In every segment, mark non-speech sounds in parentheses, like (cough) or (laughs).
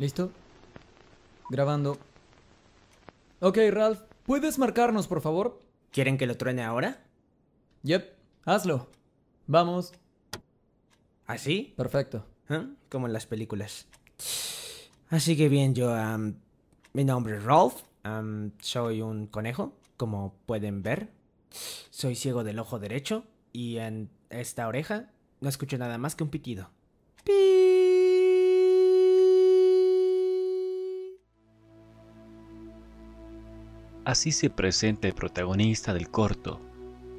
¿Listo? Grabando. Ok, Ralph, ¿puedes marcarnos, por favor? ¿Quieren que lo truene ahora? Yep, hazlo. Vamos. ¿Así? Perfecto. ¿Ah? Como en las películas. Así que bien, yo... mi nombre es Rolf. am, soy un conejo, como pueden ver. Soy ciego del ojo derecho y en esta oreja no escucho nada más que un pitido. Así se presenta el protagonista del corto,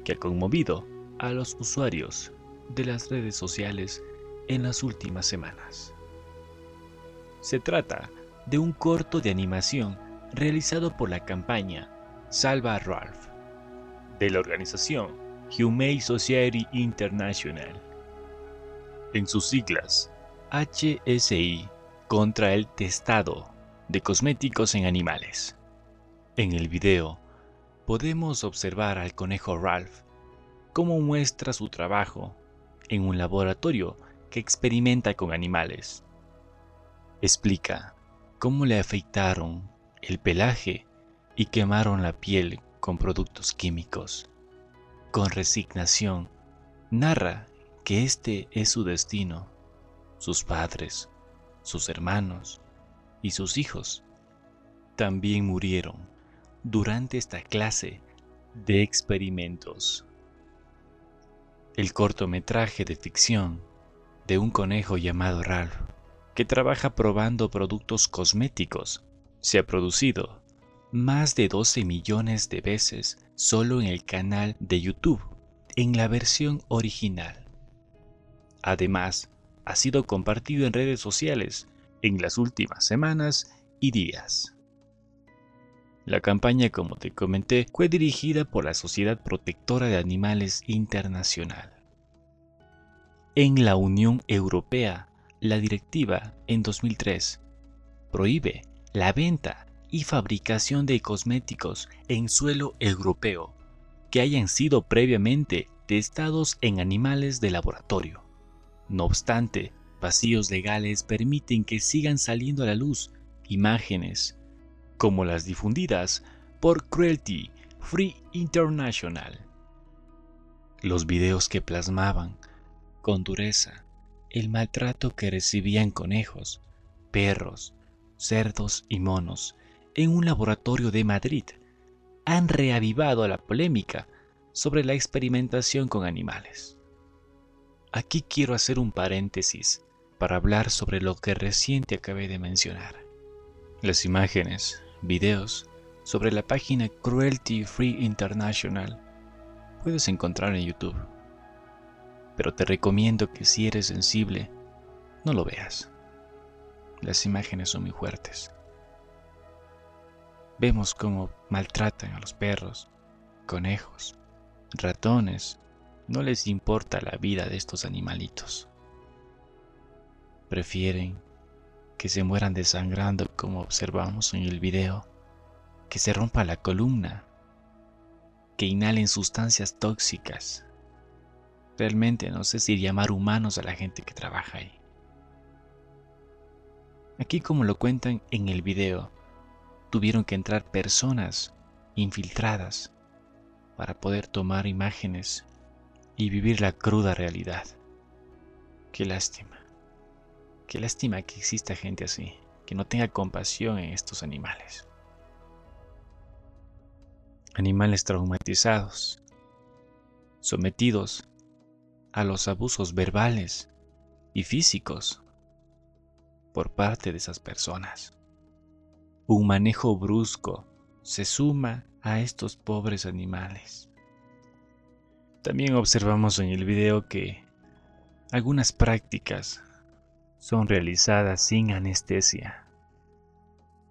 que ha conmovido a los usuarios de las redes sociales en las últimas semanas. Se trata de un corto de animación realizado por la campaña Salva Ralph, de la organización Humane Society International. En sus siglas, HSI, contra el testado de cosméticos en animales. En el video podemos observar al conejo Ralph cómo muestra su trabajo en un laboratorio que experimenta con animales. Explica cómo le afeitaron el pelaje y quemaron la piel con productos químicos. Con resignación, narra que este es su destino. Sus padres, sus hermanos y sus hijos también murieron durante esta clase de experimentos. El cortometraje de ficción de un conejo llamado Ralph, que trabaja probando productos cosméticos, se ha producido más de 12 millones de veces solo en el canal de YouTube, en la versión original. Además, ha sido compartido en redes sociales en las últimas semanas y días. La campaña, como te comenté, fue dirigida por la Sociedad Protectora de Animales Internacional. En la Unión Europea, la directiva en 2003 prohíbe la venta y fabricación de cosméticos en suelo europeo que hayan sido previamente testados en animales de laboratorio. No obstante, vacíos legales permiten que sigan saliendo a la luz imágenes como las difundidas por Cruelty Free International. Los videos que plasmaban con dureza el maltrato que recibían conejos, perros, cerdos y monos en un laboratorio de Madrid han reavivado la polémica sobre la experimentación con animales. Aquí quiero hacer un paréntesis para hablar sobre lo que recién te acabé de mencionar. Las imágenes, videos sobre la página Cruelty Free International puedes encontrar en YouTube. Pero te recomiendo que si eres sensible, no lo veas. Las imágenes son muy fuertes. Vemos cómo maltratan a los perros, conejos, ratones. No les importa la vida de estos animalitos. Prefieren que se mueran desangrando como observamos en el video, que se rompa la columna, que inhalen sustancias tóxicas. Realmente no sé si llamar humanos a la gente que trabaja ahí. Aquí como lo cuentan en el video, tuvieron que entrar personas infiltradas para poder tomar imágenes y vivir la cruda realidad. Qué lástima. Qué lástima que exista gente así, que no tenga compasión en estos animales. Animales traumatizados, sometidos a los abusos verbales y físicos por parte de esas personas. Un manejo brusco se suma a estos pobres animales. También observamos en el video que algunas prácticas son realizadas sin anestesia,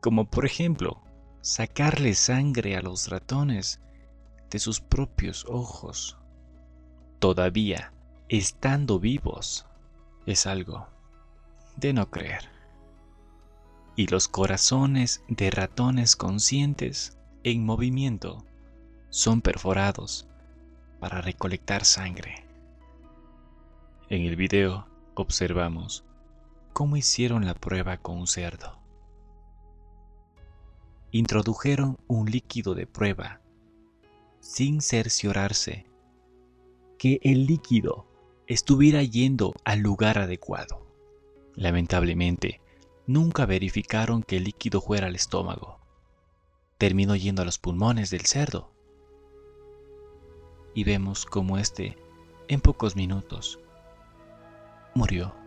como por ejemplo sacarle sangre a los ratones de sus propios ojos, todavía estando vivos, es algo de no creer. Y los corazones de ratones conscientes en movimiento son perforados para recolectar sangre. En el video observamos cómo hicieron la prueba con un cerdo. introdujeron un líquido de prueba sin cerciorarse que el líquido estuviera yendo al lugar adecuado. Lamentablemente, nunca verificaron que el líquido fuera al estómago. Terminó yendo a los pulmones del cerdo. Y vemos cómo este, en pocos minutos, murió.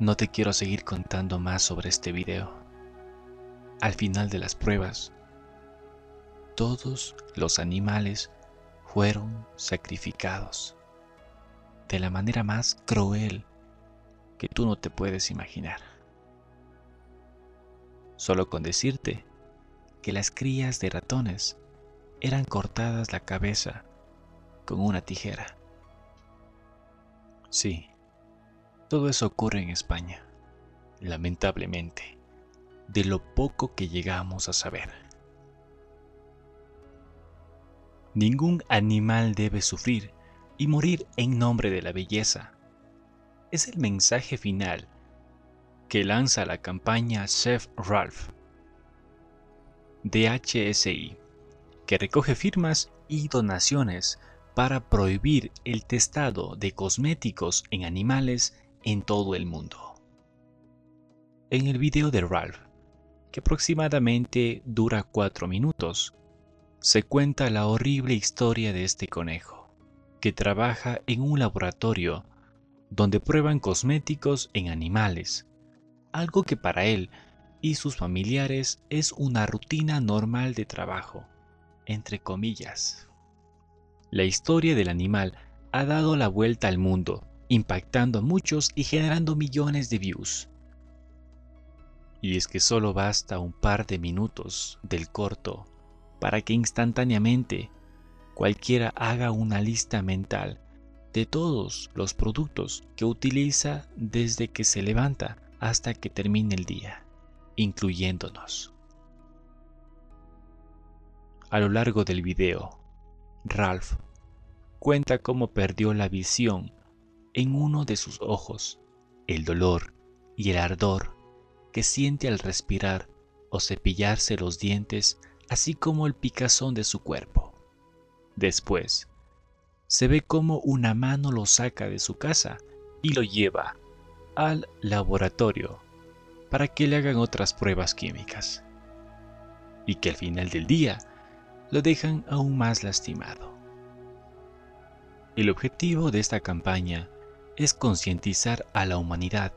No te quiero seguir contando más sobre este video. Al final de las pruebas, todos los animales fueron sacrificados de la manera más cruel que tú no te puedes imaginar. Solo con decirte que las crías de ratones eran cortadas la cabeza con una tijera. Sí, todo eso ocurre en España, lamentablemente, de lo poco que llegamos a saber. Ningún animal debe sufrir y morir en nombre de la belleza. Es el mensaje final que lanza la campaña Chef Ralph de HSI, que recoge firmas y donaciones para prohibir el testado de cosméticos en animales en todo el mundo. En el video de Ralph, que aproximadamente dura 4 minutos, se cuenta la horrible historia de este conejo, que trabaja en un laboratorio donde prueban cosméticos en animales, algo que para él y sus familiares es una rutina normal de trabajo, entre comillas. La historia del animal ha dado la vuelta al mundo impactando a muchos y generando millones de views. Y es que solo basta un par de minutos del corto para que instantáneamente cualquiera haga una lista mental de todos los productos que utiliza desde que se levanta hasta que termine el día, incluyéndonos. A lo largo del video, Ralph cuenta cómo perdió la visión en uno de sus ojos el dolor y el ardor que siente al respirar o cepillarse los dientes, así como el picazón de su cuerpo. Después, se ve como una mano lo saca de su casa y lo lleva al laboratorio para que le hagan otras pruebas químicas. Y que al final del día lo dejan aún más lastimado. El objetivo de esta campaña es concientizar a la humanidad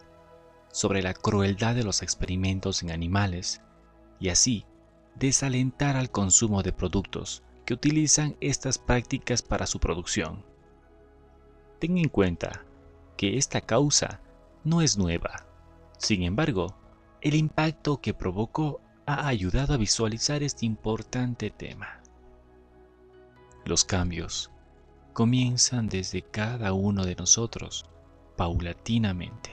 sobre la crueldad de los experimentos en animales y así desalentar al consumo de productos que utilizan estas prácticas para su producción. Ten en cuenta que esta causa no es nueva. Sin embargo, el impacto que provocó ha ayudado a visualizar este importante tema. Los cambios comienzan desde cada uno de nosotros, paulatinamente.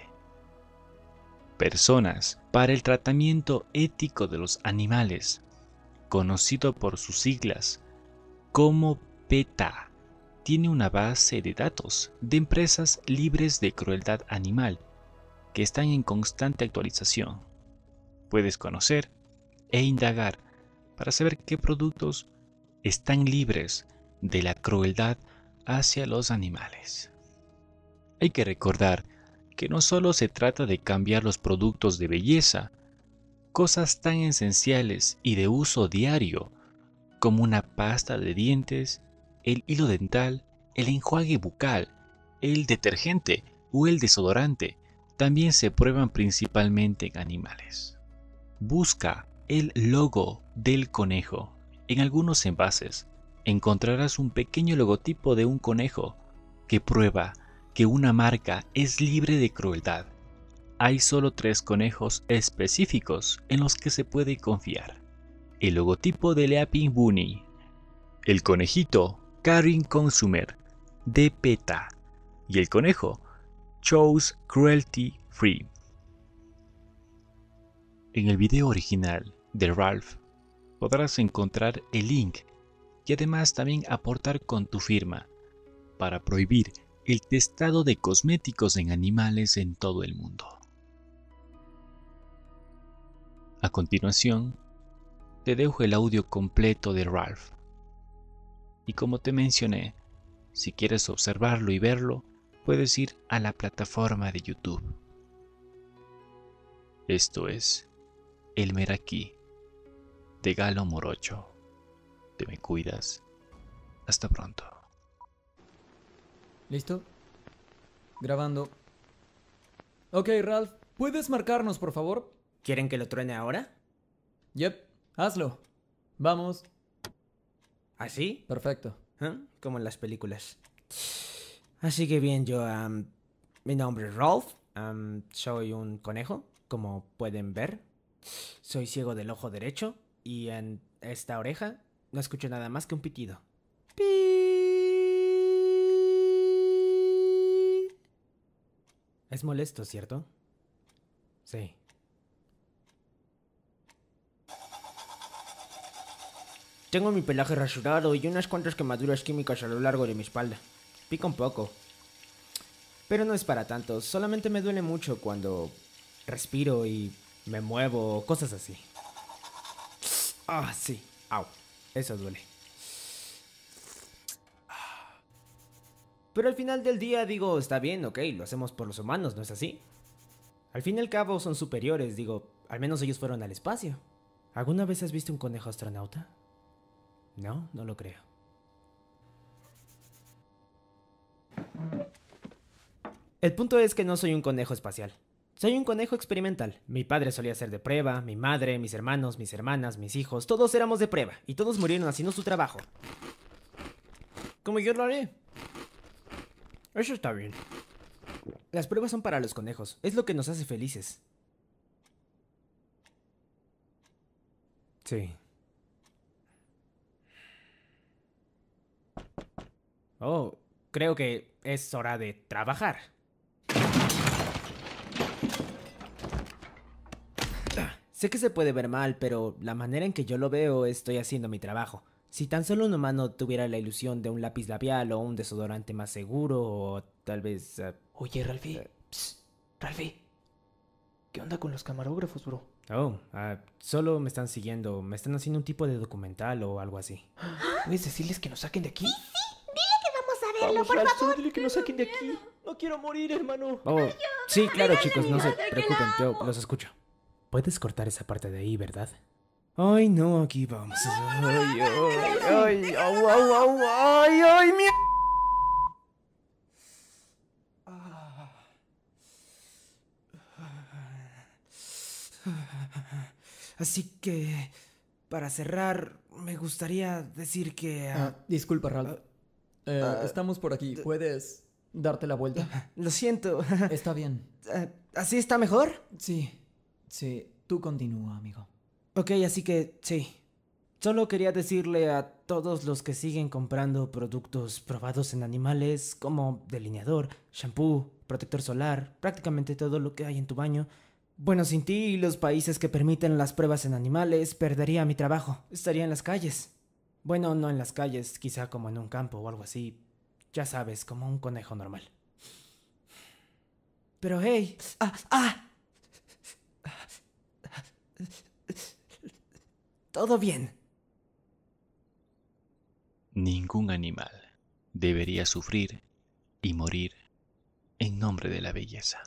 Personas para el tratamiento ético de los animales, conocido por sus siglas como PETA, tiene una base de datos de empresas libres de crueldad animal que están en constante actualización. Puedes conocer e indagar para saber qué productos están libres de la crueldad hacia los animales. Hay que recordar que no solo se trata de cambiar los productos de belleza, cosas tan esenciales y de uso diario como una pasta de dientes, el hilo dental, el enjuague bucal, el detergente o el desodorante, también se prueban principalmente en animales. Busca el logo del conejo en algunos envases encontrarás un pequeño logotipo de un conejo que prueba que una marca es libre de crueldad. Hay solo tres conejos específicos en los que se puede confiar. El logotipo de Leaping Bunny, el conejito Karin Consumer de PETA y el conejo Chose Cruelty Free. En el video original de Ralph podrás encontrar el link y además también aportar con tu firma para prohibir el testado de cosméticos en animales en todo el mundo. A continuación, te dejo el audio completo de Ralph. Y como te mencioné, si quieres observarlo y verlo, puedes ir a la plataforma de YouTube. Esto es El Meraquí de Galo Morocho. Te me cuidas. Hasta pronto. ¿Listo? Grabando. Ok, Ralph, ¿puedes marcarnos, por favor? ¿Quieren que lo truene ahora? Yep, hazlo. Vamos. ¿Así? Perfecto. ¿Ah? Como en las películas. Así que bien, yo... mi nombre es Rolf. soy un conejo, como pueden ver. Soy ciego del ojo derecho y en esta oreja no escucho nada más que un pitido. Pi. Es molesto, ¿cierto? Sí. Tengo mi pelaje rasurado y unas cuantas quemaduras químicas a lo largo de mi espalda. Pica un poco. Pero no es para tanto, solamente me duele mucho cuando respiro y me muevo cosas así. Ah, sí. Au. Eso duele. Pero al final del día digo, está bien, ok, lo hacemos por los humanos, ¿no es así? Al fin y al cabo son superiores, digo, al menos ellos fueron al espacio. ¿Alguna vez has visto un conejo astronauta? No, no lo creo. El punto es que no soy un conejo espacial. Soy un conejo experimental. Mi padre solía ser de prueba, mi madre, mis hermanos, mis hermanas, mis hijos, todos éramos de prueba y todos murieron haciendo su trabajo. Como yo lo haré. Eso está bien. Las pruebas son para los conejos. Es lo que nos hace felices. Sí. Oh, creo que es hora de trabajar. Sé que se puede ver mal, pero la manera en que yo lo veo estoy haciendo mi trabajo. Si tan solo un humano tuviera la ilusión de un lápiz labial o un desodorante más seguro o tal vez... eh, Oye, Ralphie. Psst, Ralphie. ¿Qué onda con los camarógrafos, bro? oh, ah, solo me están siguiendo, me están haciendo un tipo de documental o algo así. ¿Puedes decirles que nos saquen de aquí? Vamos a verlo, Vamos, por Ralph, favor. dile que nos saquen de aquí. No quiero morir, hermano. Oh, sí, claro chicos, no se preocupen, yo los escucho. Puedes cortar esa parte de ahí, ¿verdad? Ay, no, aquí vamos. Ay, ay, ay, au, au, ay, ay, mi... Así que, para cerrar, me gustaría decir que... ah, Ah, disculpa, Ralph. Eh, ah, estamos por aquí. ¿Puedes darte la vuelta? (laughs) lo siento. Está bien. (laughs) Ah, ¿Así está mejor? Sí, sí. Tú continúa, amigo. Ok, así que sí. Solo quería decirle a todos los que siguen comprando productos probados en animales como delineador, shampoo, protector solar, prácticamente todo lo que hay en tu baño. Bueno, sin ti y los países que permiten las pruebas en animales, perdería mi trabajo. Estaría en las calles. Bueno, no en las calles, quizá como en un campo o algo así. Ya sabes, como un conejo normal. Pero hey, ah, ah. Todo bien. Ningún animal debería sufrir y morir en nombre de la belleza.